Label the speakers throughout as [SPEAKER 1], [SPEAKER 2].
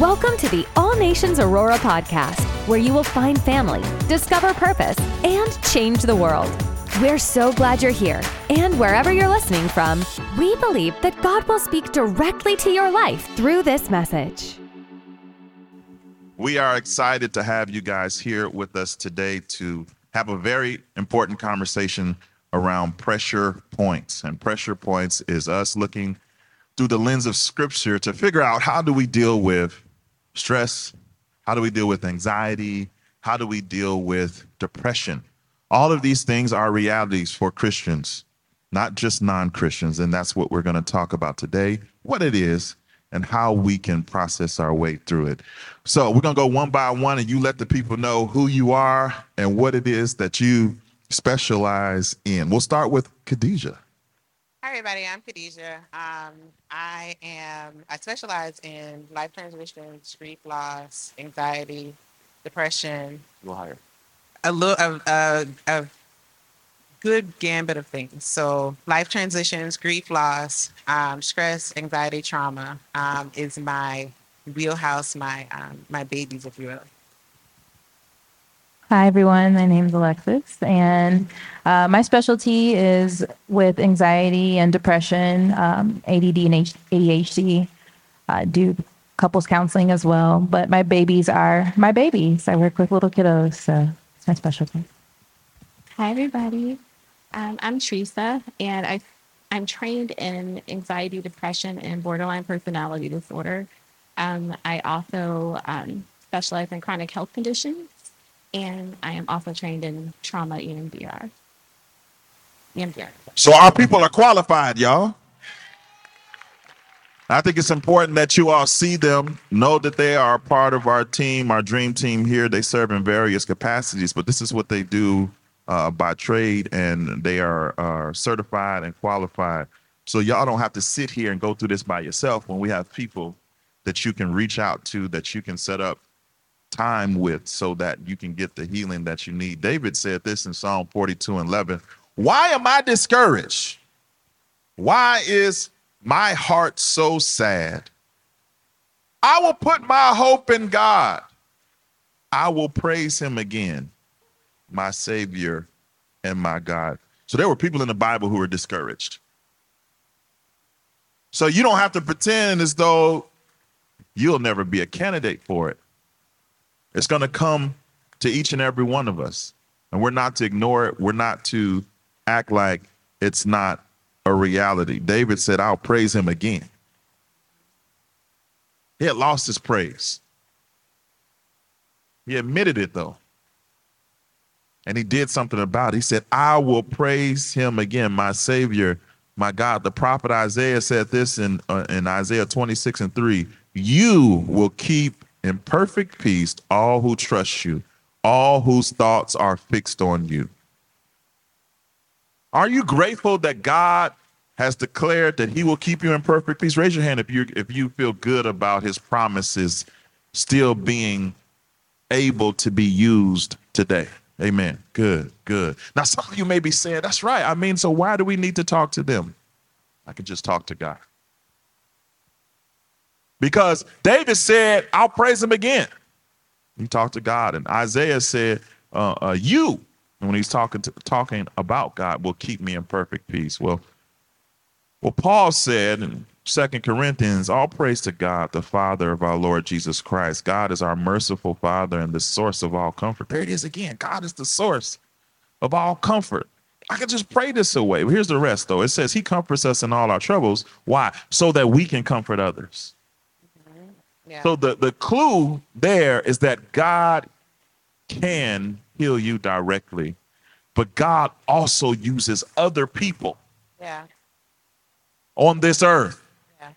[SPEAKER 1] Welcome to the All Nations Aurora podcast, where you will find family, discover purpose, and change the world. We're so glad you're here. And wherever you're listening from, we believe that God will speak directly to your life through this message.
[SPEAKER 2] We are excited to have you guys here with us today to have a very important conversation around pressure points. And pressure points is us looking through the lens of scripture to figure out how do we deal with stress? How do we deal with anxiety? How do we deal with depression? All of these things are realities for Christians, not just non Christians. And that's what we're going to talk about today what it is and how we can process our way through it. So we're going to go one by one and you let the people know who you are and what it is that you specialize in. We'll start with Khadijah.
[SPEAKER 3] Hi, everybody. I'm Khadijah. Um, I am, I specialize in life transitions, grief loss, anxiety, depression.
[SPEAKER 2] Go higher.
[SPEAKER 3] A little, a, a, a good gambit of things. So, life transitions, grief loss, um, stress, anxiety, trauma um, is my wheelhouse, my um, my babies, if you will.
[SPEAKER 4] Hi, everyone. My name is Alexis, and uh, my specialty is with anxiety and depression, um, ADD and ADHD. I do couples counseling as well, but my babies are my babies. I work with little kiddos, so it's my specialty.
[SPEAKER 5] Hi, everybody. Um, I'm Teresa, and I, I'm trained in anxiety, depression, and borderline personality disorder. Um, I also um, specialize in chronic health conditions and I am also trained in trauma EMDR. EMDR.
[SPEAKER 2] So our people are qualified, y'all. I think it's important that you all see them, know that they are part of our team, our dream team here. They serve in various capacities, but this is what they do uh, by trade, and they are, are certified and qualified. So y'all don't have to sit here and go through this by yourself when we have people that you can reach out to, that you can set up time with so that you can get the healing that you need. David said this in Psalm 42 and 11 Why am I discouraged? Why is my heart so sad? I will put my hope in God. I will praise him again, my Savior and my God. So there were people in the Bible who were discouraged. So you don't have to pretend as though you'll never be a candidate for it. It's going to come to each and every one of us. And we're not to ignore it. We're not to act like it's not a reality. David said, I'll praise him again. He had lost his praise. He admitted it though. And he did something about it. He said, I will praise him again, my Savior, my God. The prophet Isaiah said this in, uh, in Isaiah 26 and 3 You will keep in perfect peace all who trust you, all whose thoughts are fixed on you. Are you grateful that God has declared that he will keep you in perfect peace? Raise your hand if you if you feel good about his promises still being able to be used today. Amen. Good, good. Now some of you may be saying, that's right. I mean, so why do we need to talk to them? I could just talk to God. Because David said, I'll praise him again. He talked to God. And Isaiah said, uh, uh, You, when he's talking to, talking about God, will keep me in perfect peace. Well, well, Paul said in Second Corinthians, all praise to God, the Father of our Lord Jesus Christ. God is our merciful Father and the source of all comfort. There it is again. God is the source of all comfort. I could just pray this away. Here's the rest, though. It says He comforts us in all our troubles. Why? So that we can comfort others. So the, the clue there is that God can heal you directly, but God also uses other people
[SPEAKER 3] Yeah.
[SPEAKER 2] on this earth
[SPEAKER 3] Yeah.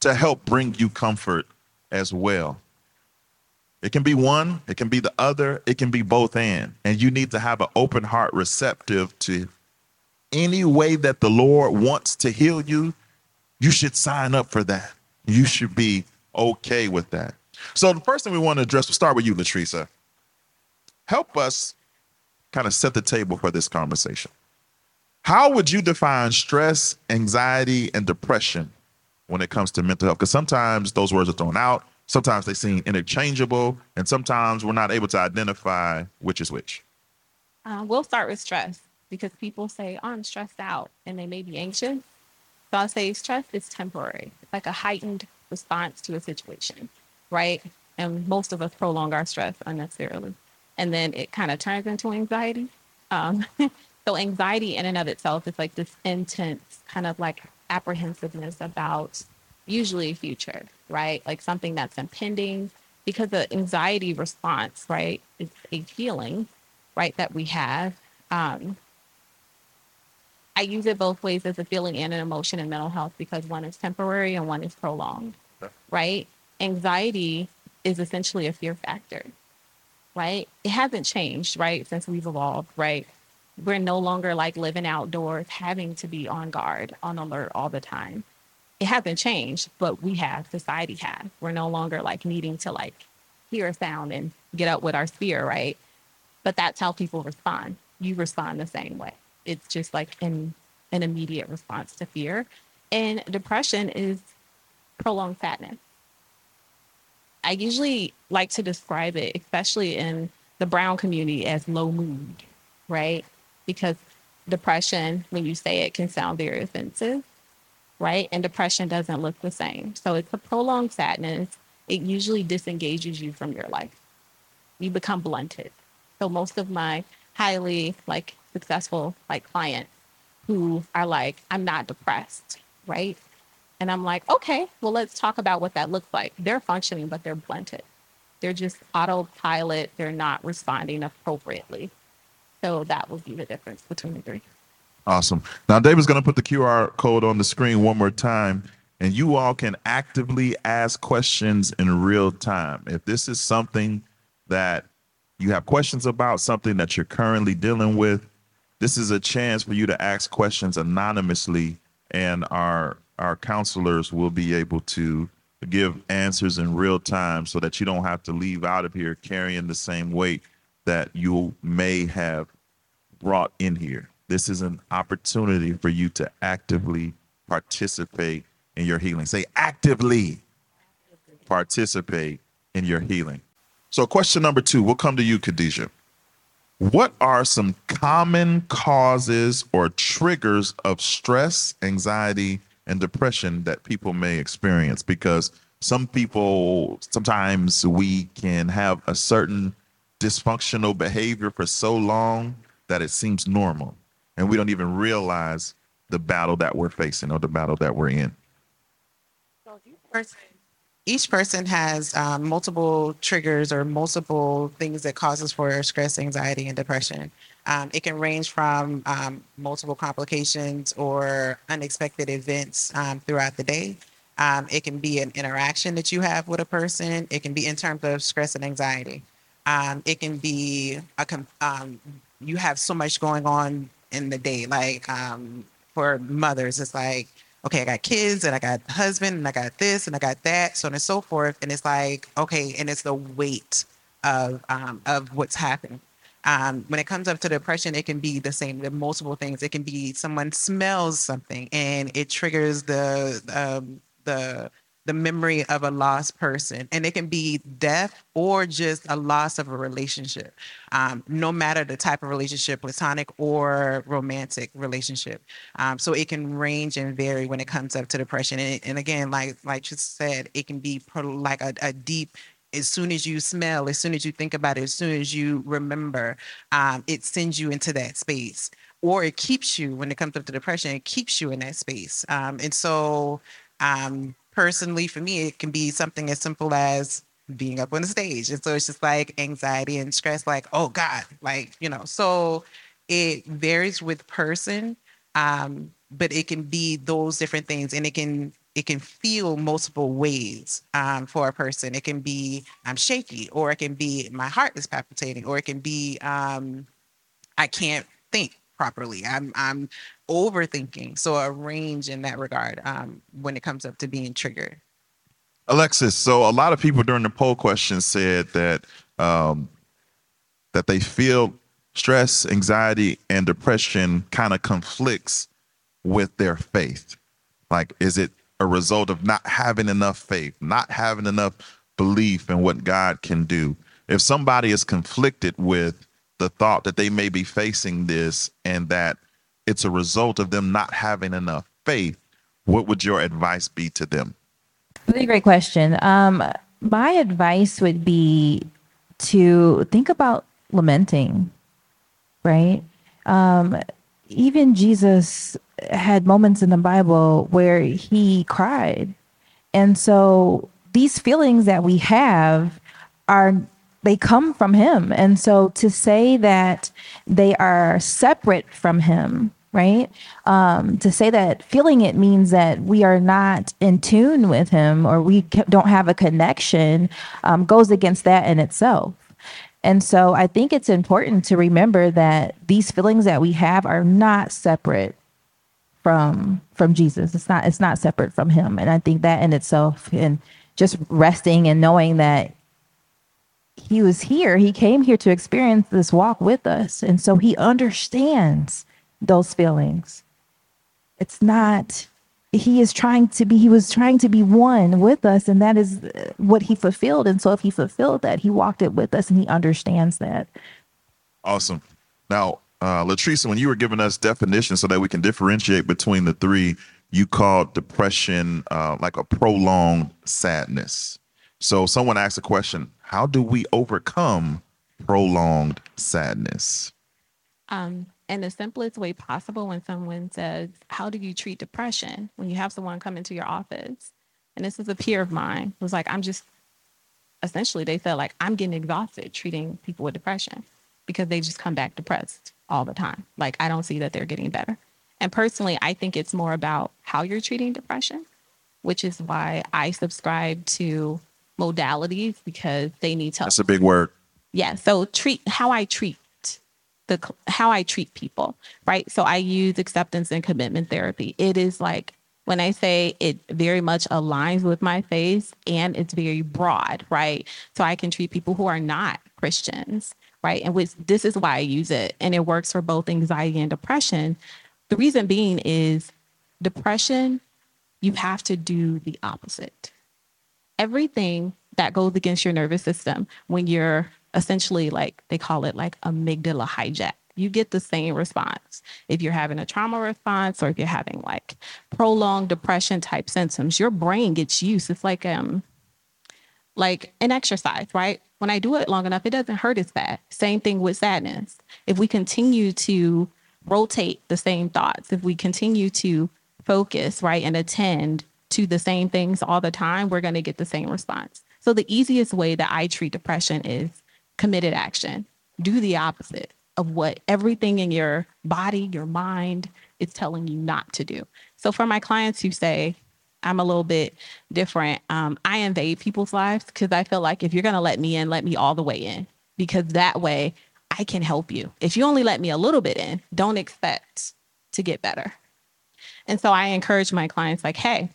[SPEAKER 2] to help bring you comfort as well. It can be one, it can be the other, it can be both and. And you need to have an open heart receptive to any way that the Lord wants to heal you. You should sign up for that. You should be okay with that. So the first thing we want to address, we'll start with you, LaTreasa. Help us kind of set the table for this conversation. How would you define stress, anxiety, and depression when it comes to mental health? Because sometimes those words are thrown out, sometimes they seem interchangeable, and sometimes we're not able to identify which is which.
[SPEAKER 5] Uh, we'll start with stress because people say, oh, I'm stressed out and they may be anxious. So I'll say stress is temporary. It's like a heightened response to a situation, right? And most of us prolong our stress unnecessarily. And then it kind of turns into anxiety. Um, so anxiety in and of itself is like this intense kind of like apprehensiveness about usually future, right? Like something that's impending because the anxiety response, right, is a feeling, right, that we have. Um, I use it both ways as a feeling and an emotion in mental health because one is temporary and one is prolonged, right? Anxiety is essentially a fear factor, right? It hasn't changed, right, since we've evolved, right? We're no longer like living outdoors, having to be on guard, on alert all the time. It hasn't changed, but we have, society has. We're no longer like needing to like hear a sound and get up with our spear, right? But that's how people respond. You respond the same way. It's just like an, an immediate response to fear. And depression is prolonged sadness. I usually like to describe it, especially in the brown community, as low mood, right? Because depression, when you say it, can sound very offensive, right? And depression doesn't look the same. So it's a prolonged sadness. It usually disengages you from your life. You become blunted. So most of my highly like successful like clients who are like, I'm not depressed, right? And I'm like, okay, well, let's talk about what that looks like. They're functioning, but they're blunted. They're just autopilot. They're not responding appropriately. So that will be the difference between the three.
[SPEAKER 2] Awesome. Now, David's going to put the QR code on the screen one more time, and you all can actively ask questions in real time. If this is something that you have questions about, something that you're currently dealing with, this is a chance for you to ask questions anonymously, and our our counselors will be able to give answers in real time so that you don't have to leave out of here carrying the same weight that you may have brought in here. This is an opportunity for you to actively participate in your healing. Say actively participate in your healing. So, question number two, we'll come to you, Khadijah. What are some common causes or triggers of stress, anxiety, and depression that people may experience? Because some people, sometimes we can have a certain dysfunctional behavior for so long that it seems normal, and we don't even realize the battle that we're facing or the battle that we're in.
[SPEAKER 3] person, each person has um, multiple triggers or multiple things that causes for stress, anxiety, and depression. Um, it can range from um, multiple complications or unexpected events um, throughout the day. Um, it can be an interaction that you have with a person. It can be in terms of stress and anxiety. Um, it can be a you have so much going on in the day. Like for mothers, it's like okay, I got kids and I got husband and I got this and I got that, so on and so forth. And it's like, okay, and it's the weight of um, of what's happening. Um, when it comes up to depression, it can be the same. Are multiple things. It can be someone smells something and it triggers the um, the the memory of a lost person, and it can be death or just a loss of a relationship. Um, no matter the type of relationship, platonic or romantic relationship. Um, so it can range and vary when it comes up to depression. And, and again, like like you said, it can be pro- like a, a deep as soon as you smell, as soon as you think about it, as soon as you remember, um, it sends you into that space. Or it keeps you, when it comes up to depression, it keeps you in that space. Um, and so, um, personally, for me, it can be something as simple as being up on the stage. And so it's just like anxiety and stress, like, oh God, like, you know, so it varies with person. Um, but it can be those different things and it can it can feel multiple ways um, for a person. It can be I'm shaky, or it can be my heart is palpitating, or it can be um, I can't think properly. I'm I'm overthinking. So a range in that regard um, when it comes up to being triggered.
[SPEAKER 2] Alexis, so a lot of people during the poll question said that um, that they feel stress, anxiety, and depression kind of conflicts with their faith. Like, is it a result of not having enough faith, not having enough belief in what God can do. If somebody is conflicted with the thought that they may be facing this and that it's a result of them not having enough faith, what would your advice be to them?
[SPEAKER 4] Really great question. Um, my advice would be to think about lamenting, right? Um, even Jesus had moments in the Bible where he cried. And so these feelings that we have are they come from him. And so to say that they are separate from him, right? Um, to say that feeling it means that we are not in tune with him or we don't have a connection um, goes against that in itself. And so I think it's important to remember that these feelings that we have are not separate from from Jesus. It's not it's not separate from him. And I think that in itself and just resting and knowing that he was here, he came here to experience this walk with us. And so he understands those feelings. It's not he is trying to be he was trying to be one with us and that is what he fulfilled and so if he fulfilled that he walked it with us and he understands that
[SPEAKER 2] awesome now uh LaTreasa when you were giving us definitions so that we can differentiate between the three you called depression uh, like a prolonged sadness so someone asked a question how do we overcome prolonged sadness
[SPEAKER 5] um in the simplest way possible when someone says, How do you treat depression? When you have someone come into your office, and this is a peer of mine, was like, I'm just essentially, they felt like, I'm getting exhausted treating people with depression because they just come back depressed all the time. Like, I don't see that they're getting better. And personally, I think it's more about how you're treating depression, which is why I subscribe to modalities because they need to.
[SPEAKER 2] That's a big word.
[SPEAKER 5] Yeah. So treat how I treat the how I treat people, right? So I use acceptance and commitment therapy. It is like when I say it very much aligns with my faith and it's very broad, right? So I can treat people who are not Christians, right? And which this is why I use it. And it works for both anxiety and depression. The reason being is depression, you have to do the opposite. Everything that goes against your nervous system when you're essentially like they call it like amygdala hijack. You get the same response if you're having a trauma response or if you're having like prolonged depression type symptoms. Your brain gets used. It's like um like an exercise, right? When I do it long enough, it doesn't hurt as bad. Same thing with sadness. If we continue to rotate the same thoughts, if we continue to focus, right, and attend to the same things all the time, we're going to get the same response. So the easiest way that I treat depression is committed action. Do the opposite of what everything in your body, your mind is telling you not to do. So for my clients who say, I'm a little bit different, um, I invade people's lives because I feel like if you're going to let me in, let me all the way in because that way I can help you. If you only let me a little bit in, don't expect to get better. And so I encourage my clients like, hey,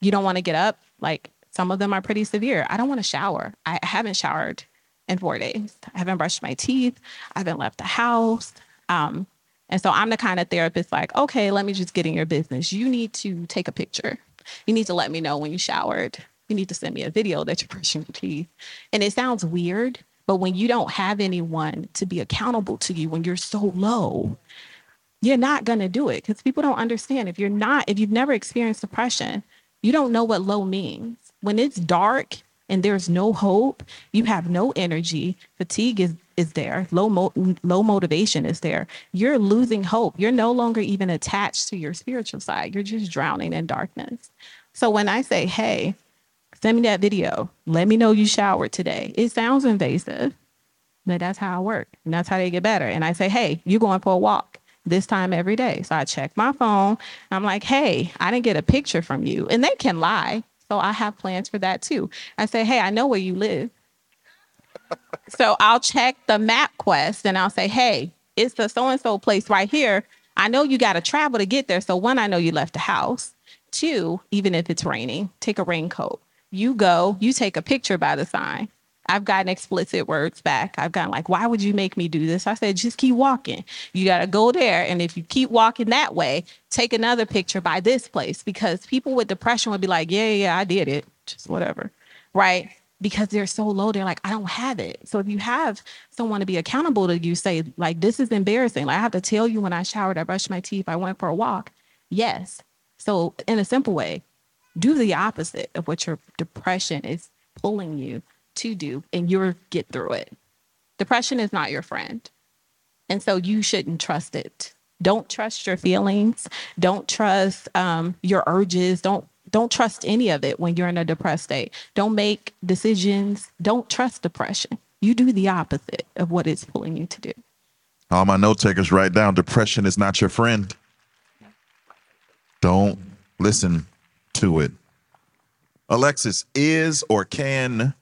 [SPEAKER 5] you don't want to get up? Like some of them are pretty severe. I don't want to shower. I haven't showered in four days. I haven't brushed my teeth. I haven't left the house. Um, and so I'm the kind of therapist like, okay, let me just get in your business. You need to take a picture. You need to let me know when you showered. You need to send me a video that you're brushing your teeth. And it sounds weird, but when you don't have anyone to be accountable to you when you're so low, you're not going to do it because people don't understand. If you're not, if you've never experienced depression, you don't know what low means. When it's dark and there's no hope, you have no energy, fatigue is is there, low mo- low motivation is there. You're losing hope. You're no longer even attached to your spiritual side. You're just drowning in darkness. So when I say, "Hey, send me that video. Let me know you showered today." It sounds invasive, but that's how I work. And that's how they get better. And I say, "Hey, you're going for a walk." This time every day. So I check my phone. I'm like, hey, I didn't get a picture from you. And they can lie. So I have plans for that too. I say, hey, I know where you live. so I'll check the MapQuest and I'll say, hey, it's the so and so place right here. I know you got to travel to get there. So one, I know you left the house. Two, even if it's raining, take a raincoat. You go, you take a picture by the sign. I've gotten explicit words back. I've gotten like, why would you make me do this? I said, just keep walking. You got to go there. And if you keep walking that way, take another picture by this place because people with depression would be like, yeah, yeah, I did it. Just whatever. right? Because they're so low, they're like, I don't have it. So if you have someone to be accountable to you, say, like, this is embarrassing. Like, I have to tell you when I showered, I brushed my teeth, I went for a walk. Yes. So, in a simple way, do the opposite of what your depression is pulling you to do, and you'll get through it. Depression is not your friend. And so you shouldn't trust it. Don't trust your feelings. Don't trust um, your urges. Don't don't trust any of it when you're in a depressed state. Don't make decisions. Don't trust depression. You do the opposite of what it's pulling you to do.
[SPEAKER 2] All my note takers write down depression is not your friend. Don't listen to it. Alexis, is or can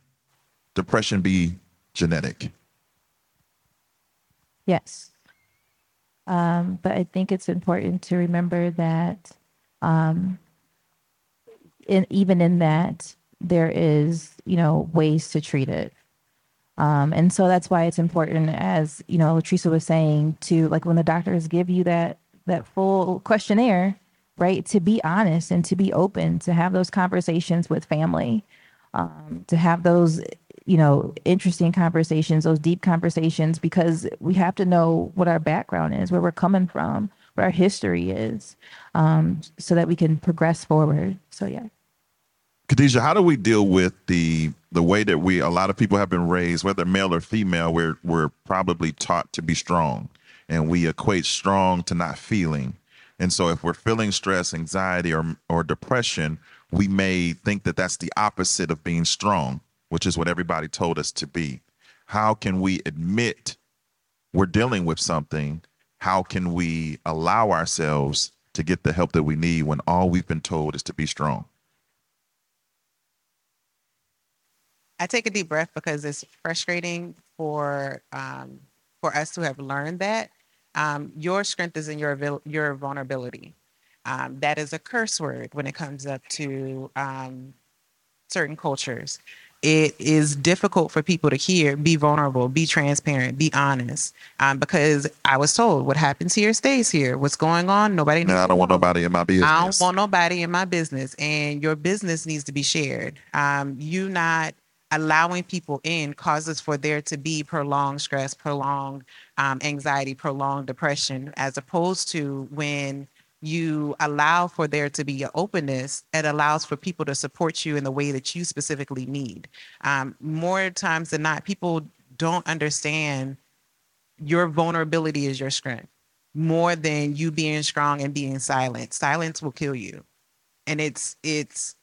[SPEAKER 2] depression be genetic?
[SPEAKER 4] Yes. Um, but I think it's important to remember that um, in, even in that, there is, you know, ways to treat it. Um, and so that's why it's important, as you know, Teresa was saying, to like when the doctors give you that that full questionnaire, right, to be honest and to be open, to have those conversations with family, um, to have those you know, interesting conversations, those deep conversations, because we have to know what our background is, where we're coming from, what our history is, um, so that we can progress forward. So yeah.
[SPEAKER 2] Khadijah, how do we deal with the the way that we a lot of people have been raised, whether male or female, we're we're probably taught to be strong, and we equate strong to not feeling. And so, if we're feeling stress, anxiety, or or depression, we may think that that's the opposite of being strong which is what everybody told us to be. How can we admit we're dealing with something? How can we allow ourselves to get the help that we need when all we've been told is to be strong?
[SPEAKER 3] I take a deep breath because it's frustrating for um, for us to have learned that um, your strength is in your your vulnerability. Um, that is a curse word when it comes up to um, certain cultures it is difficult for people to hear, be vulnerable, be transparent, be honest. Um, because I was told what happens here stays here. What's going on? Nobody.
[SPEAKER 2] No, I don't want nobody in my business.
[SPEAKER 3] I don't want nobody in my business, and your business needs to be shared. Um, you not allowing people in causes for there to be prolonged stress, prolonged um, anxiety, prolonged depression, as opposed to when you allow for there to be openness, it allows for people to support you in the way that you specifically need. Um, more times than not, people don't understand your vulnerability is your strength more than you being strong and being silent. Silence will kill you. And it's, it's,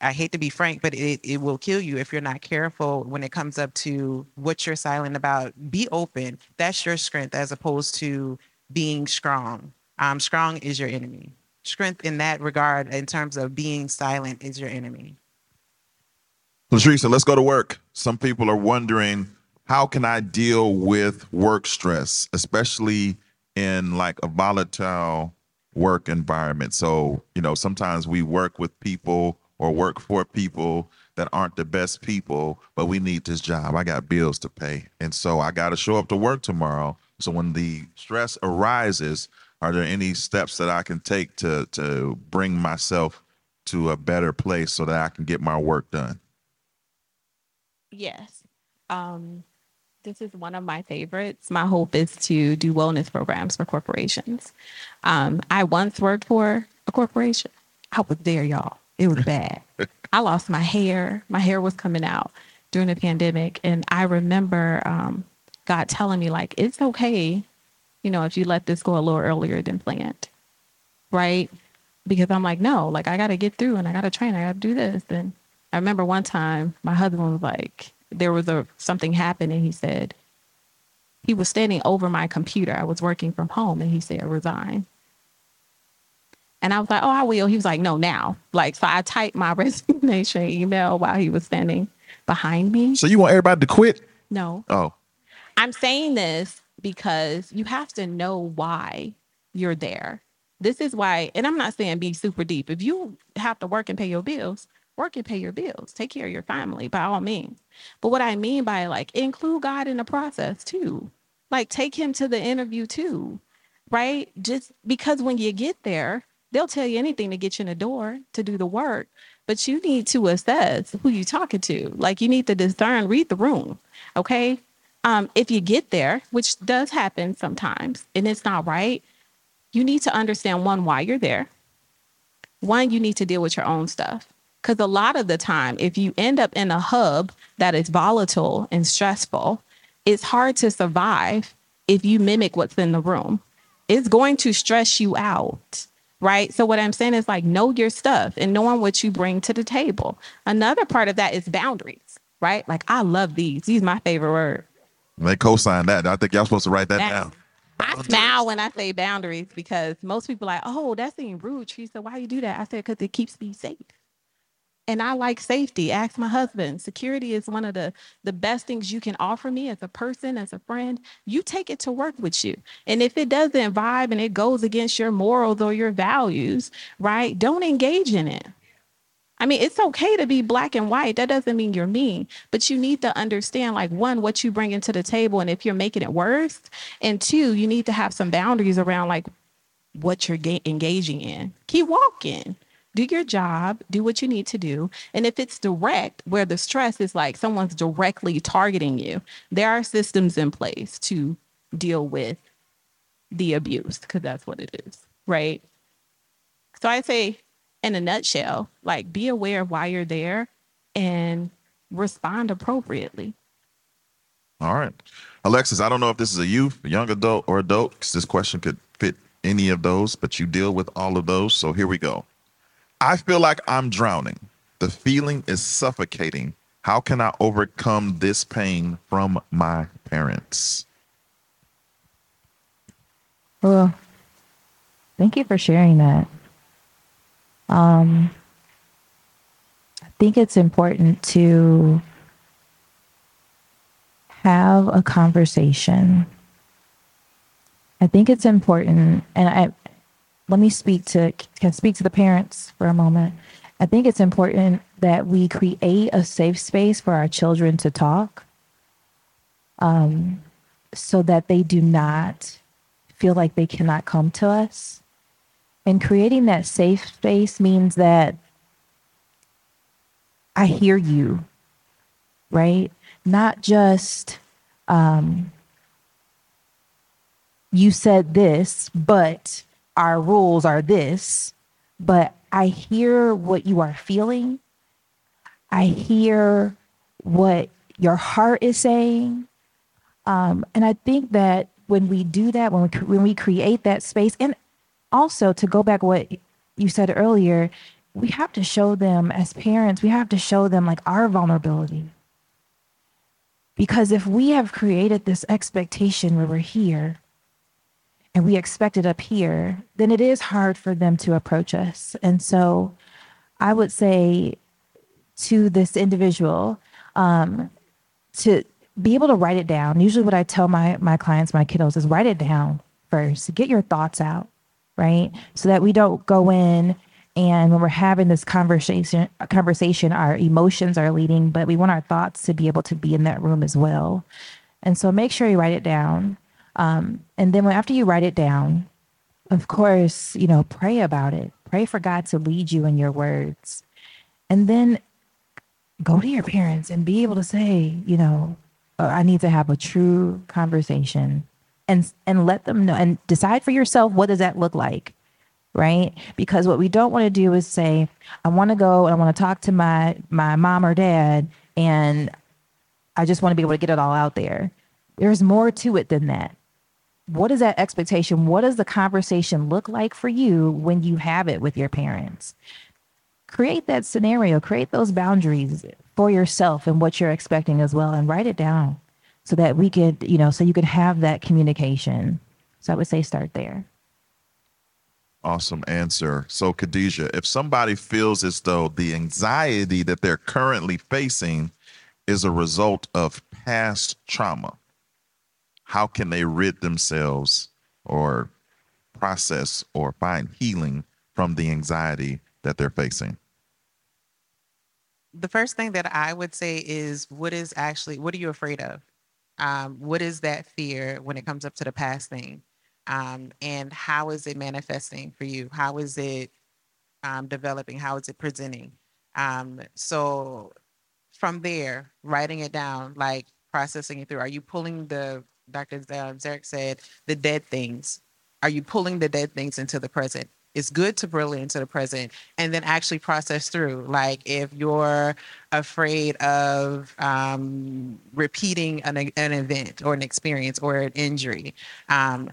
[SPEAKER 3] I hate to be frank, but it, it will kill you if you're not careful when it comes up to what you're silent about. Be open. That's your strength as opposed to being strong um, strong is your enemy. Strength in that regard, in terms of being silent, is your enemy.
[SPEAKER 2] LaTreasa, let's go to work. Some people are wondering, how can I deal with work stress, especially in like a volatile work environment? So, you know, sometimes we work with people or work for people that aren't the best people, but we need this job. I got bills to pay. And so I got to show up to work tomorrow. So when the stress arises, are there any steps that I can take to to bring myself to a better place so that I can get my work done?
[SPEAKER 5] Yes. Um, this is one of my favorites. My hope is to do wellness programs for corporations. Um, I once worked for a corporation. I was there, y'all. It was bad. I lost my hair. My hair was coming out during the pandemic. And I remember um, God telling me, like, it's okay you know, if you let this go a little earlier than planned, right? Because I'm like, no, like I got to get through and I got to train, I got to do this. And I remember one time my husband was like, there was a something happened, and he said he was standing over my computer. I was working from home, and he said, resign. And I was like, oh, I will. He was like, no, now. Like, so I typed my resignation email while he was standing behind me.
[SPEAKER 2] So you want everybody to quit?
[SPEAKER 5] No.
[SPEAKER 2] Oh.
[SPEAKER 5] I'm saying this because you have to know why you're there. This is why, and I'm not saying be super deep. If you have to work and pay your bills, work and pay your bills. Take care of your family by all means. But what I mean by like include God in the process too. Like take him to the interview too. Right? Just because when you get there, they'll tell you anything to get you in the door to do the work. but you need to assess who you talking to. Like you need to discern, read the room. Okay. Um, if you get there, which does happen sometimes, and it's not right, you need to understand one, why you're there. One, you need to deal with your own stuff. Because a lot of the time, if you end up in a hub that is volatile and stressful, it's hard to survive if you mimic what's in the room. It's going to stress you out, right? So, what I'm saying is like, know your stuff and knowing what you bring to the table. Another part of that is boundaries, right? Like, I love these. These my favorite word.
[SPEAKER 2] They co-signed that. I think y'all supposed to write that
[SPEAKER 5] That-
[SPEAKER 2] down.
[SPEAKER 5] I smile when I say boundaries because most people are like, oh, that seems rude. Teresa, why you do that? I said, because it keeps me safe. And I like safety. Ask my husband. Security is one of the the best things you can offer me as a person, as a friend. You take it to work with you. And if it doesn't vibe and it goes against your morals or your values, right? Don't engage in it. I mean, it's okay to be black and white. That doesn't mean you're mean, but you need to understand, like, one, what you bring into the table, and if you're making it worse, and two, you need to have some boundaries around like what you're ga- engaging in. Keep walking. Do your job, do what you need to do. And if it's direct, where the stress is like someone's directly targeting you, there are systems in place to deal with the abuse, because that's what it is, right? So I say, in a nutshell, like be aware of why you're there and respond appropriately.
[SPEAKER 2] All right. Alexis, I don't know if this is a youth, a young adult, or adult, because this question could fit any of those, but you deal with all of those. So here we go. I feel like I'm drowning. The feeling is suffocating. How can I overcome this pain from my parents?
[SPEAKER 4] Well, thank you for sharing that. Um, I think it's important to have a conversation. I think it's important, and I let me speak to can speak to the parents for a moment. I think it's important that we create a safe space for our children to talk, um, so that they do not feel like they cannot come to us. And creating that safe space means that I hear you, right? Not just um, you said this, but our rules are this, but I hear what you are feeling. I hear what your heart is saying. Um, and I think that when we do that, when we, when we create that space, and also to go back what you said earlier, we have to show them as parents, we have to show them like our vulnerability. Because if we have created this expectation where we're here and we expect it up here, then it is hard for them to approach us. And so I would say to this individual, um, to be able to write it down. Usually, what I tell my my clients, my kiddos, is write it down first. Get your thoughts out, right? So that we don't go in and when we're having this conversation, conversation, our emotions are leading, but we want our thoughts to be able to be in that room as well. And so, make sure you write it down. Um, and then, when, after you write it down, of course, you know, pray about it. Pray for God to lead you in your words, and then go to your parents and be able to say, you know, uh, I need to have a true conversation and and let them know and decide for yourself what does that look like, right? Because what we don't want to do is say, I want to go and I want to talk to my my mom or dad and I just want to be able to get it all out there. There's more to it than that. What is that expectation? What does the conversation look like for you when you have it with your parents? create that scenario, create those boundaries for yourself and what you're expecting as well, and write it down so that we could, you know, so you could have that communication. So I would say start there.
[SPEAKER 2] Awesome answer. So, Khadijah, if somebody feels as though the anxiety that they're currently facing is a result of past trauma, how can they rid themselves or process or find healing from the anxiety that they're facing?
[SPEAKER 3] the first thing that I would say is what is actually what are you afraid of? Um, what is that fear when it comes up to the past thing? Um, and how is it manifesting for you? How is it um, developing? How is it presenting? Um, so from there, writing it down, like processing it through. Are you pulling the Dr. Zarek said the dead things? Are you pulling the dead things into the present? It's good to it into the present and then actually process through. Like if you're afraid of um, repeating an, an event or an experience or an injury, um,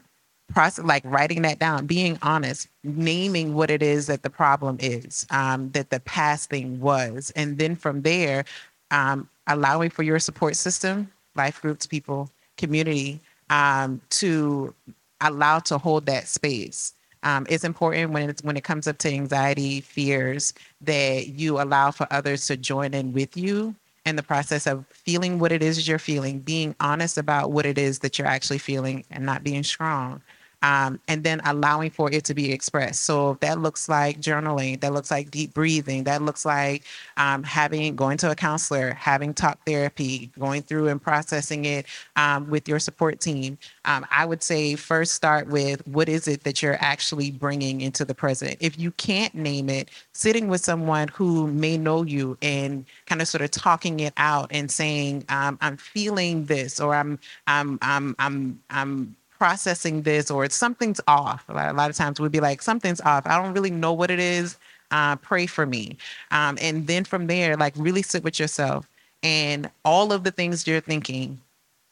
[SPEAKER 3] process like writing that down being honest naming what it is that the problem is um, that the past thing was and then from there um, allowing for your support system life groups people community um, to allow to hold that space um, it's important when it's when it comes up to anxiety fears that you allow for others to join in with you in the process of feeling what it is you're feeling being honest about what it is that you're actually feeling and not being strong um, and then allowing for it to be expressed. So that looks like journaling, that looks like deep breathing, that looks like um, having going to a counselor, having talk therapy, going through and processing it um, with your support team. Um, I would say first start with what is it that you're actually bringing into the present. If you can't name it, sitting with someone who may know you and kind of sort of talking it out and saying, um, "I'm feeling this," or "I'm I'm I'm I'm I'm processing this or it's something's off. A lot, a lot of times we'd be like, something's off. I don't really know what it is. Uh, pray for me. Um, and then from there, like really sit with yourself and all of the things you're thinking,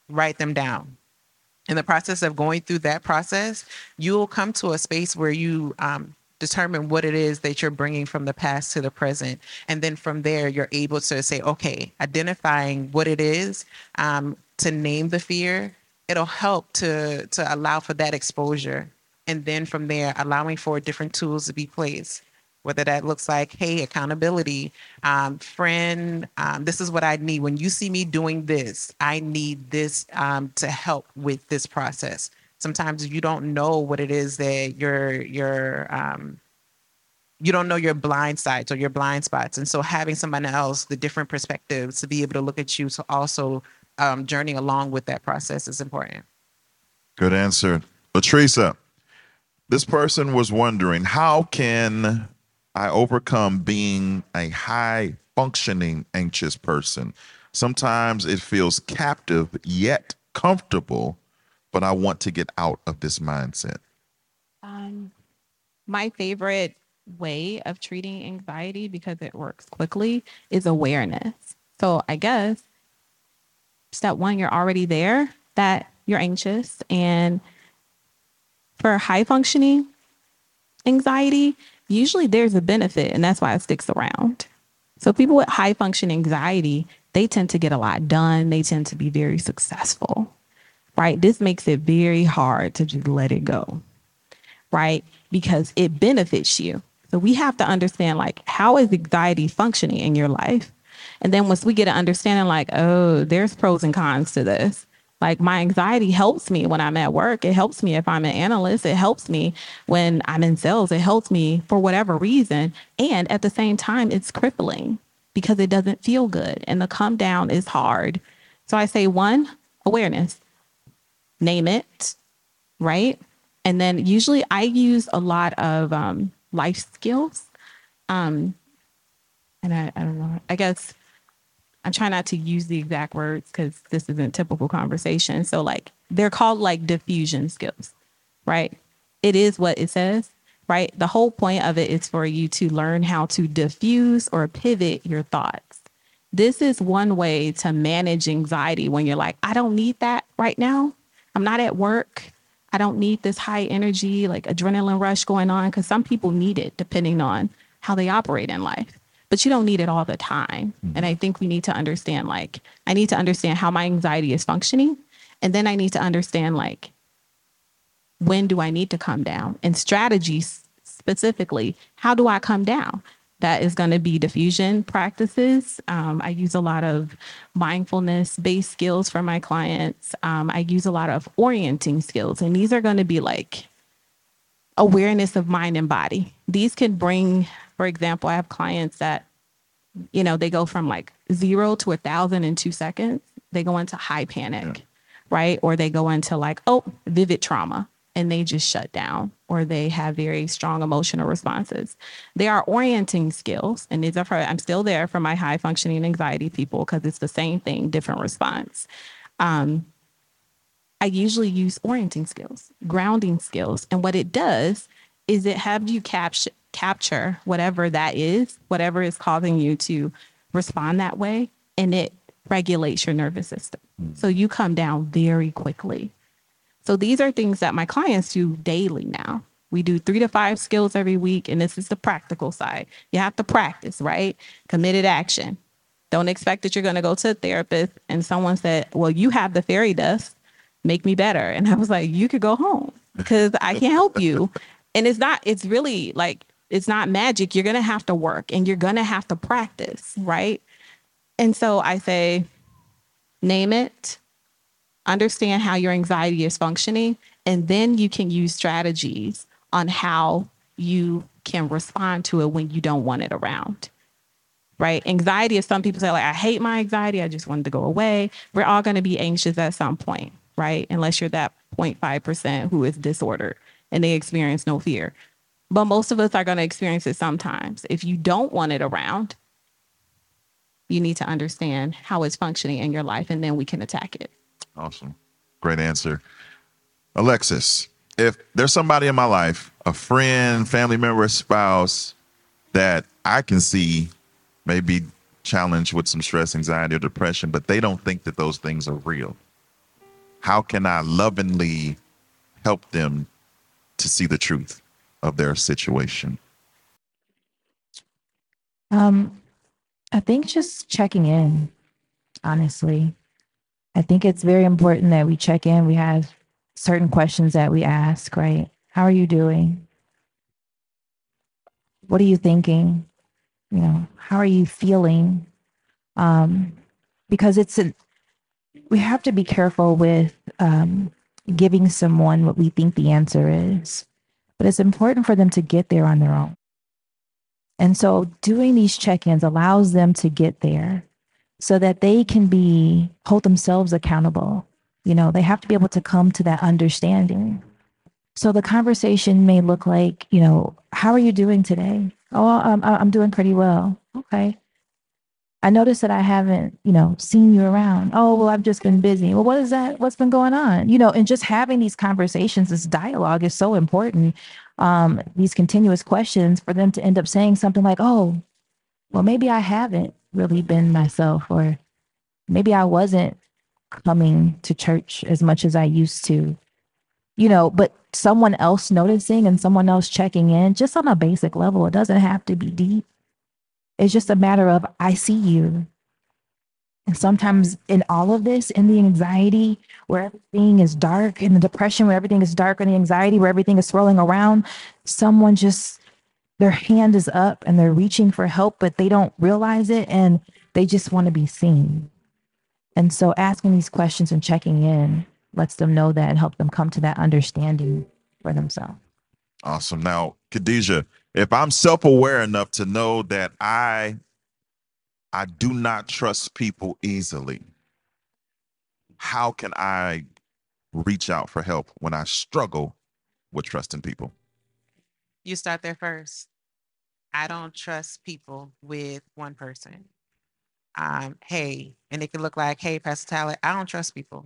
[SPEAKER 3] write them down. In the process of going through that process, you'll come to a space where you um, determine what it is that you're bringing from the past to the present. And then from there, you're able to say, okay, identifying what it is, um, to name the fear, it'll help to to allow for that exposure. And then from there allowing for different tools to be placed whether that looks like hey accountability um, friend um, this is what i need. When you see me doing this i need this um, to help with this process. Sometimes you don't know what it is that you're you're um, you don't know your blind sides or your blind spots. And so having somebody else the different perspectives to be able to look at you to also um, journey along with that process is important.
[SPEAKER 2] Good answer. LaTreasa, this person was wondering how can I overcome being a high functioning anxious person? Sometimes it feels captive yet comfortable, but I want to get out of this mindset.
[SPEAKER 5] Um, my favorite way of treating anxiety because it works quickly is awareness. So I guess step one, you're already there, that you're anxious. And for high functioning anxiety, usually there's a benefit, and that's why it sticks around. So people with high function anxiety, they tend to get a lot done. They tend to be very successful, right? This makes it very hard to just let it go, right? Because it benefits you. So we have to understand like how is anxiety functioning in your life? And then once we get an understanding, like, oh, there's pros and cons to this. Like my anxiety helps me when I'm at work. It helps me if I'm an analyst. It helps me when I'm in sales. It helps me for whatever reason. And at the same time, it's crippling because it doesn't feel good. And the come down is hard. So I say one, awareness. Name it, right? And then usually I use a lot of um, life skills. Um, and I, I don't know, I guess I'm trying not to use the exact words because this isn't typical conversation. So like they're called like defusion skills, right? It is what it says, right? The whole point of it is for you to learn how to diffuse or pivot your thoughts. This is one way to manage anxiety when you're like, I don't need that right now. I'm not at work. I don't need this high energy, like adrenaline rush going on because some people need it depending on how they operate in life but you don't need it all the time. Mm-hmm. And I think we need to understand like, I need to understand how my anxiety is functioning. And then I need to understand like, when do I need to come down? And strategies specifically, how do I come down? That is going to be defusion practices. Um, I use a lot of mindfulness based skills for my clients. Um, I use a lot of orienting skills, and these are going to be like awareness of mind and body. These can bring for example, I have clients that, you know, they go from like zero to a thousand in two seconds. They go into high panic, yeah. right? Or they go into like, oh, vivid trauma. and they just shut down or they have very strong emotional responses. They are orienting skills, and these are for, I'm still there for my high functioning anxiety people because it's the same thing, different response. Um, I usually use orienting skills, grounding skills, and what it does is it have you capture capture whatever that is, whatever is causing you to respond that way, and it regulates your nervous system. Mm. So you come down very quickly. So these are things that my clients do daily now. We do three to five skills every week, and this is the practical side. You have to practice, right? Committed action. Don't expect that you're going to go to a therapist and someone said, Well, you have the fairy dust, make me better. And I was like, You could go home because I can't help you. And it's not, it's really like, it's not magic. You're going to have to work and you're going to have to practice, right? And so I say, name it, understand how your anxiety is functioning, and then you can use strategies on how you can respond to it when you don't want it around. Right? Anxiety is some people say, like, I hate my anxiety. I just wanted to go away. We're all going to be anxious at some point, right? Unless you're that 0.5% who is disordered and they experience no fear. But most of us are going to experience it sometimes. If you don't want it around, you need to understand how it's functioning in your life and then we can attack it.
[SPEAKER 2] Awesome. Great answer. Alexis, if there's somebody in my life, a friend, family member, spouse that I can see maybe challenged with some stress, anxiety, or depression, but they don't think that those things are real, how can I lovingly help them to see the truth of their situation?
[SPEAKER 4] Um, I think just checking in, honestly. I think it's very important that we check in. We have certain questions that we ask, right? How are you doing? What are you thinking? You know, how are you feeling? Um, because it's a, we have to be careful with um, giving someone what we think the answer is, but it's important for them to get there on their own. And so doing these check-ins allows them to get there so that they can be hold themselves accountable. You know, they have to be able to come to that understanding. So the conversation may look like, you know, how are you doing today? Oh, um, I'm, I'm doing pretty well. Okay. I noticed that I haven't, you know, seen you around. Oh, well, I've just been busy. Well, what is that? What's been going on? You know, and just having these conversations, this dialogue is so important. Um, these continuous questions for them to end up saying something like, oh, well, maybe I haven't really been myself, or maybe I wasn't coming to church as much as I used to, you know, but someone else noticing and someone else checking in just on a basic level. It doesn't have to be deep. It's just a matter of, I see you. And sometimes in all of this, in the anxiety where everything is dark, in the depression where everything is dark, and the anxiety where everything is swirling around, someone just, their hand is up and they're reaching for help, but they don't realize it and they just want to be seen. And so asking these questions and checking in lets them know that and help them come to that understanding for themselves.
[SPEAKER 2] Awesome. Now, Khadijah, if I'm self-aware enough to know that I I do not trust people easily, how can I reach out for help when I struggle with trusting people?
[SPEAKER 3] You start there first. I don't trust people with one person. Um, hey, and it can look like, hey, Pastor Tyler, I don't trust people.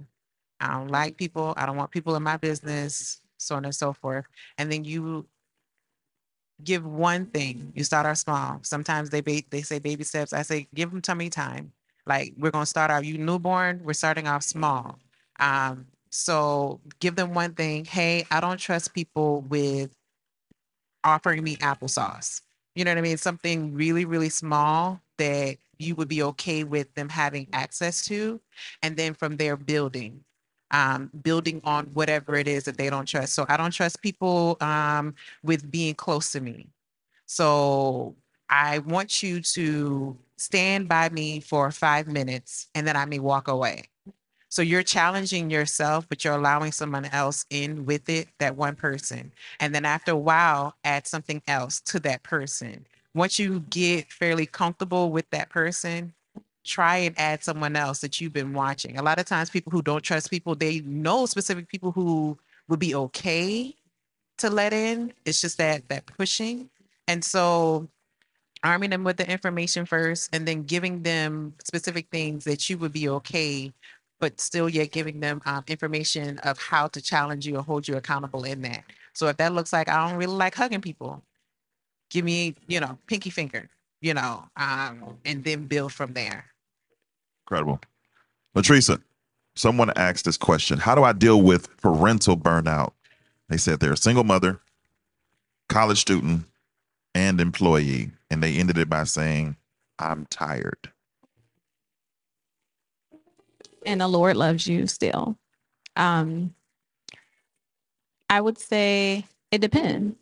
[SPEAKER 3] I don't like people. I don't want people in my business, so on and so forth. And then you give one thing. You start out small. Sometimes they ba- they say baby steps. I say give them tummy time. Like we're gonna start out. You newborn. We're starting off small. Um, so give them one thing. Hey, I don't trust people with offering me applesauce. You know what I mean? Something really really small that you would be okay with them having access to, and then from there building um, building on whatever it is that they don't trust. So I don't trust people um, with being close to me. So I want you to stand by me for five minutes and then I may walk away. So you're challenging yourself, but you're allowing someone else in with it, that one person. And then after a while, add something else to that person. Once you get fairly comfortable with that person, try and add someone else that you've been watching. A lot of times people who don't trust people, they know specific people who would be okay to let in. It's just that that pushing. And so arming them with the information first and then giving them specific things that you would be okay, but still yet giving them um, information of how to challenge you or hold you accountable in that. So if that looks like I don't really like hugging people, give me, you know, pinky finger, you know, um, and then build from there.
[SPEAKER 2] Incredible. LaTreasa, someone asked this question How do I deal with parental burnout? They said they're a single mother, college student, and employee. And they ended it by saying, I'm tired.
[SPEAKER 5] and the Lord loves you still. Um, I would say it depends.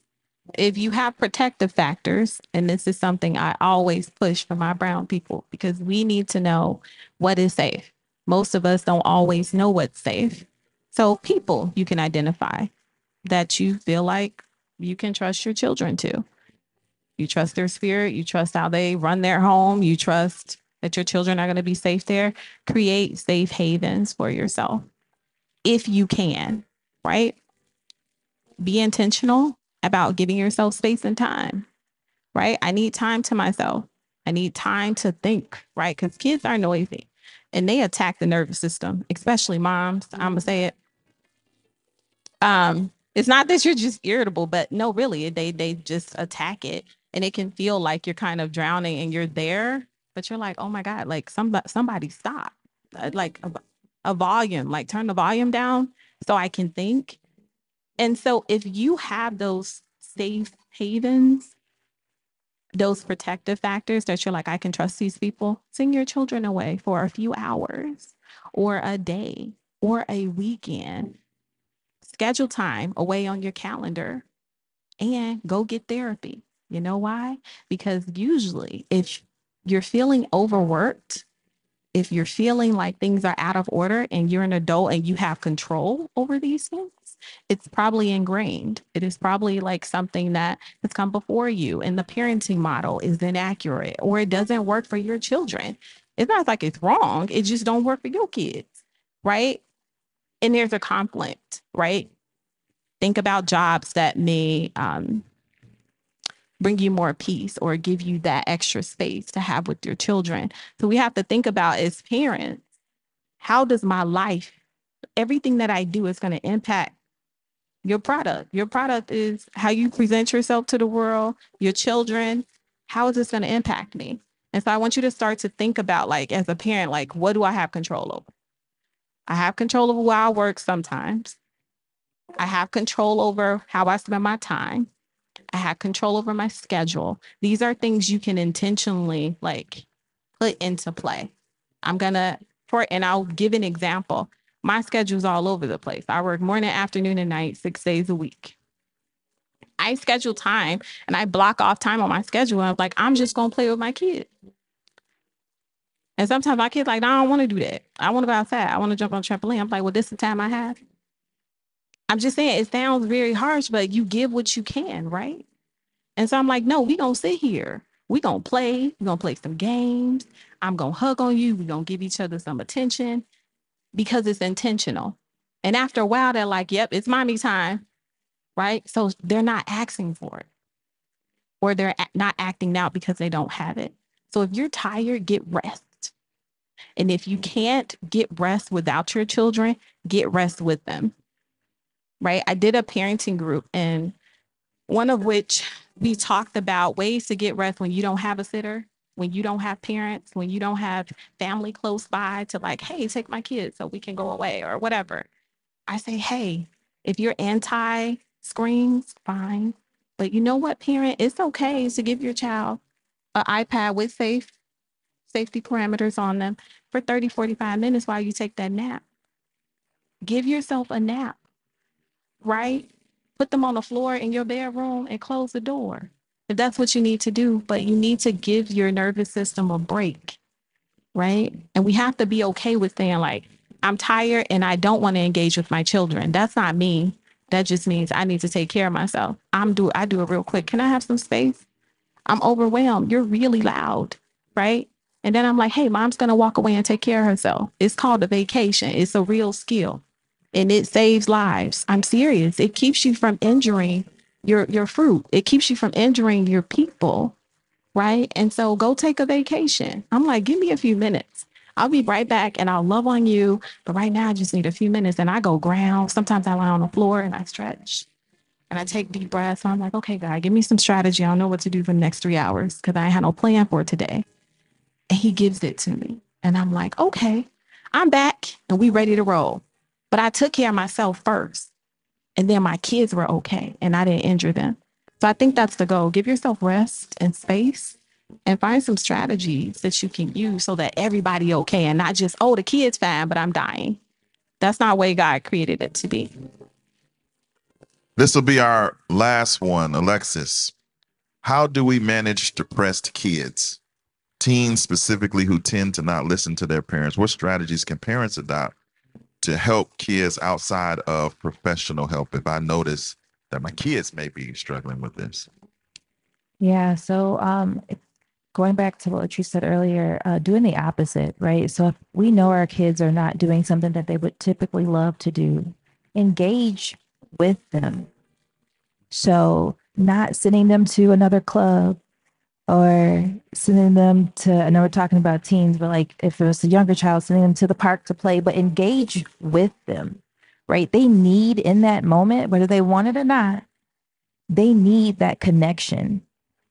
[SPEAKER 5] If you have protective factors, and this is something I always push for my brown people because we need to know what is safe. Most of us don't always know what's safe. So, people you can identify that you feel like you can trust your children to. You trust their spirit, you trust how they run their home, you trust that your children are going to be safe there. Create safe havens for yourself if you can, right? Be intentional about giving yourself space and time, right? I need time to myself. I need time to think, right? Because kids are noisy and they attack the nervous system, especially moms. I'm gonna say it. Um, it's not that you're just irritable, but no, really, they they just attack it, and it can feel like you're kind of drowning and you're there, but you're like, oh my god, like somebody somebody stop, Uh, like a, a volume, like turn the volume down so I can think. And so if you have those safe havens, those protective factors that you're like, I can trust these people, send your children away for a few hours or a day or a weekend. Schedule time away on your calendar and go get therapy. You know why? Because usually, if you're feeling overworked, if you're feeling like things are out of order and you're an adult and you have control over these things, it's probably ingrained. It is probably like something that has come before you, and the parenting model is inaccurate or it doesn't work for your children. It's not like it's wrong, it just don't work for your kids, right? And there's a conflict, right? Think about jobs that may um, bring you more peace or give you that extra space to have with your children. So we have to think about as parents, how does my life, everything that I do is going to impact your product. Your product is how you present yourself to the world, your children. How is this going to impact me? And so I want you to start to think about, like, as a parent, like, what do I have control over? I have control over where I work sometimes. I have control over how I spend my time. I have control over my schedule. These are things you can intentionally like put into play. I'm gonna for and I'll give an example. My schedule's all over the place. I work morning, afternoon, and night, six days a week. I schedule time and I block off time on my schedule. I'm like, I'm just gonna play with my kid. And sometimes my kids like, I don't want to do that. I want to go outside. I want to jump on trampoline. I'm like, well, this is the time I have. I'm just saying it sounds very harsh, but you give what you can, right? And so I'm like, no, we gonna sit here. We gonna play. We gonna play some games. I'm gonna hug on you. We gonna give each other some attention because it's intentional. And after a while, they're like, yep, it's mommy time, right? So they're not asking for it, or they're not acting out because they don't have it. So if you're tired, get rest. And if you can't get rest without your children, get rest with them right? I did a parenting group, and one of which we talked about ways to get rest when you don't have a sitter, when you don't have parents, when you don't have family close by to like, hey, take my kids so we can go away or whatever. I say, hey, if you're anti screens, fine. But you know what, parent? It's okay to give your child an iPad with safe safety parameters on them for 30, 45 minutes while you take that nap. Give yourself a nap right? Put them on the floor in your bedroom and close the door if that's what you need to do. But you need to give your nervous system a break, right? And we have to be okay with saying, like, I'm tired and I don't want to engage with my children. That's not me. That just means I need to take care of myself. I'm do I do it real quick. Can I have some space? I'm overwhelmed. You're really loud, right? And then I'm like, hey, mom's gonna walk away and take care of herself. It's called a vacation. It's a real skill. and it saves lives. I'm serious. It keeps you from injuring your your fruit. It keeps you from injuring your people, right? And so go take a vacation. I'm like, give me a few minutes. I'll be right back and I'll love on you. But right now I just need a few minutes and I go ground. Sometimes I lie on the floor and I stretch and I take deep breaths. So I'm like, okay, God, give me some strategy. I don't know what to do for the next three hours because I had no plan for today. And he gives it to me. And I'm like, okay, I'm back and we ready to roll. But I took care of myself first. And then my kids were okay and I didn't injure them. So I think that's the goal. Give yourself rest and space and find some strategies that you can use so that everybody okay and not just, oh, the kid's fine, but I'm dying. That's not the way God created it to be.
[SPEAKER 2] This will be our last one, Alexis. How do we manage depressed kids, teens specifically who tend to not listen to their parents? What strategies can parents adopt to help kids outside of professional help if I notice that my kids may be struggling with this?
[SPEAKER 4] Yeah. So, um, going back to what LaTreasa said earlier, uh, doing the opposite, right? So, if we know our kids are not doing something that they would typically love to do, engage with them. So, not sending them to another club or sending them to, I know we're talking about teens, but like if it was a younger child, sending them to the park to play, but engage with them, right? They need in that moment, whether they want it or not, they need that connection.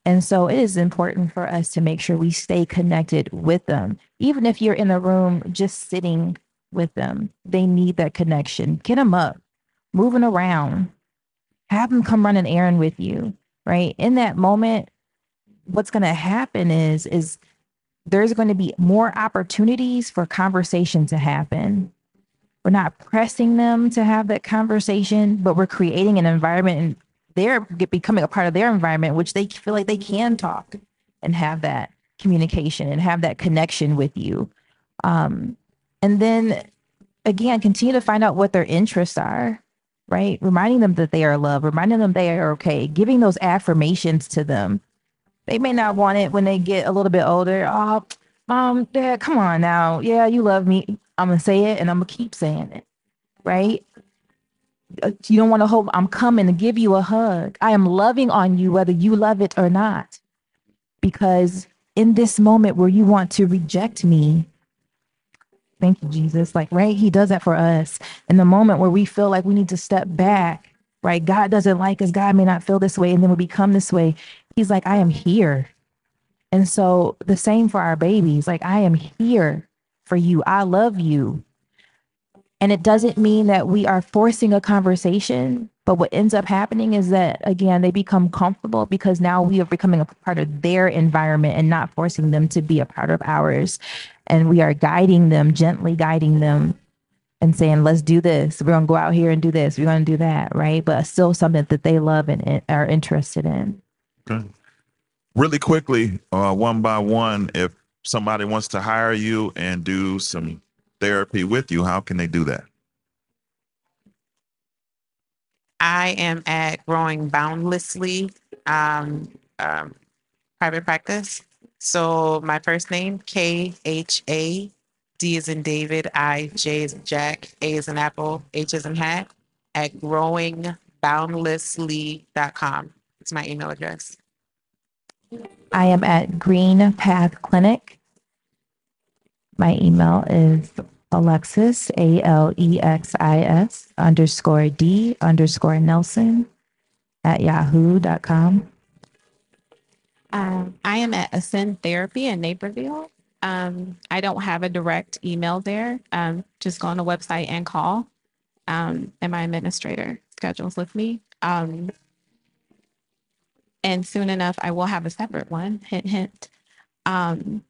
[SPEAKER 4] And so it is important for us to make sure we stay connected with them. Even if you're in the room just sitting with them, they need that connection. Get them up, moving around, have them come run an errand with you, right? In that moment, what's going to happen is is there's going to be more opportunities for conversation to happen. We're not pressing them to have that conversation, but we're creating an environment and they're becoming a part of their environment, which they feel like they can talk and have that communication and have that connection with you. Um, and then again, continue to find out what their interests are, right? Reminding them that they are loved, reminding them they are okay, giving those affirmations to them they may not want it when they get a little bit older. Oh, mom, dad, come on now. Yeah, you love me. I'm gonna say it and I'm gonna keep saying it. Right? Uh, you don't want to hope I'm coming to give you a hug. I am loving on you whether you love it or not. Because in this moment where you want to reject me, thank you, Jesus. Like, right? He does that for us. In the moment where we feel like we need to step back, right? God doesn't like us. God may not feel this way. And then we become this way. He's like, I am here. And so the same for our babies. Like, I am here for you. I love you. And it doesn't mean that we are forcing a conversation, but what ends up happening is that, again, they become comfortable because now we are becoming a part of their environment and not forcing them to be a part of ours. And we are guiding them, gently guiding them and saying, let's do this. We're going to go out here and do this. We're going to do that. Right. But still something that they love and are interested in.
[SPEAKER 2] Okay. Really quickly, uh, one by one, if somebody wants to hire you and do some therapy with you, how can they do that?
[SPEAKER 3] I am at Growing Boundlessly um, um, private practice. So my first name K H A D is in David, I J is in Jack, A is in Apple, H is in Hat at growingboundlessly.com. It's my email address.
[SPEAKER 4] I am at Green Path Clinic. My email is Alexis, A L E X I S underscore D underscore Nelson at yahoo.com.
[SPEAKER 5] Um, I am at Ascend Therapy in Naperville. Um, I don't have a direct email there. Um, just go on the website and call. Um, and my administrator schedules with me. And soon enough, I will have a separate one. Hint, hint. Um,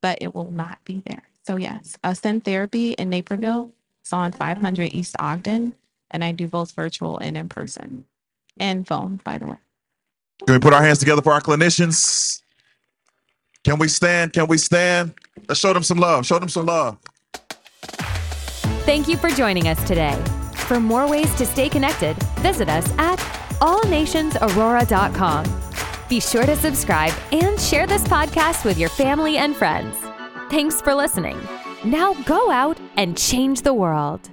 [SPEAKER 5] but it will not be there. So yes, Ascend Therapy in Naperville. It's on 500 East Ogden, and I do both virtual and in person, and phone, by the way.
[SPEAKER 2] Can we put our hands together for our clinicians? Can we stand? Can we stand? Let's show them some love. Show them some love.
[SPEAKER 1] Thank you for joining us today. For more ways to stay connected, visit us at allnationsaurora.com. Be sure to subscribe and share this podcast with your family and friends. Thanks for listening. Now go out and change the world.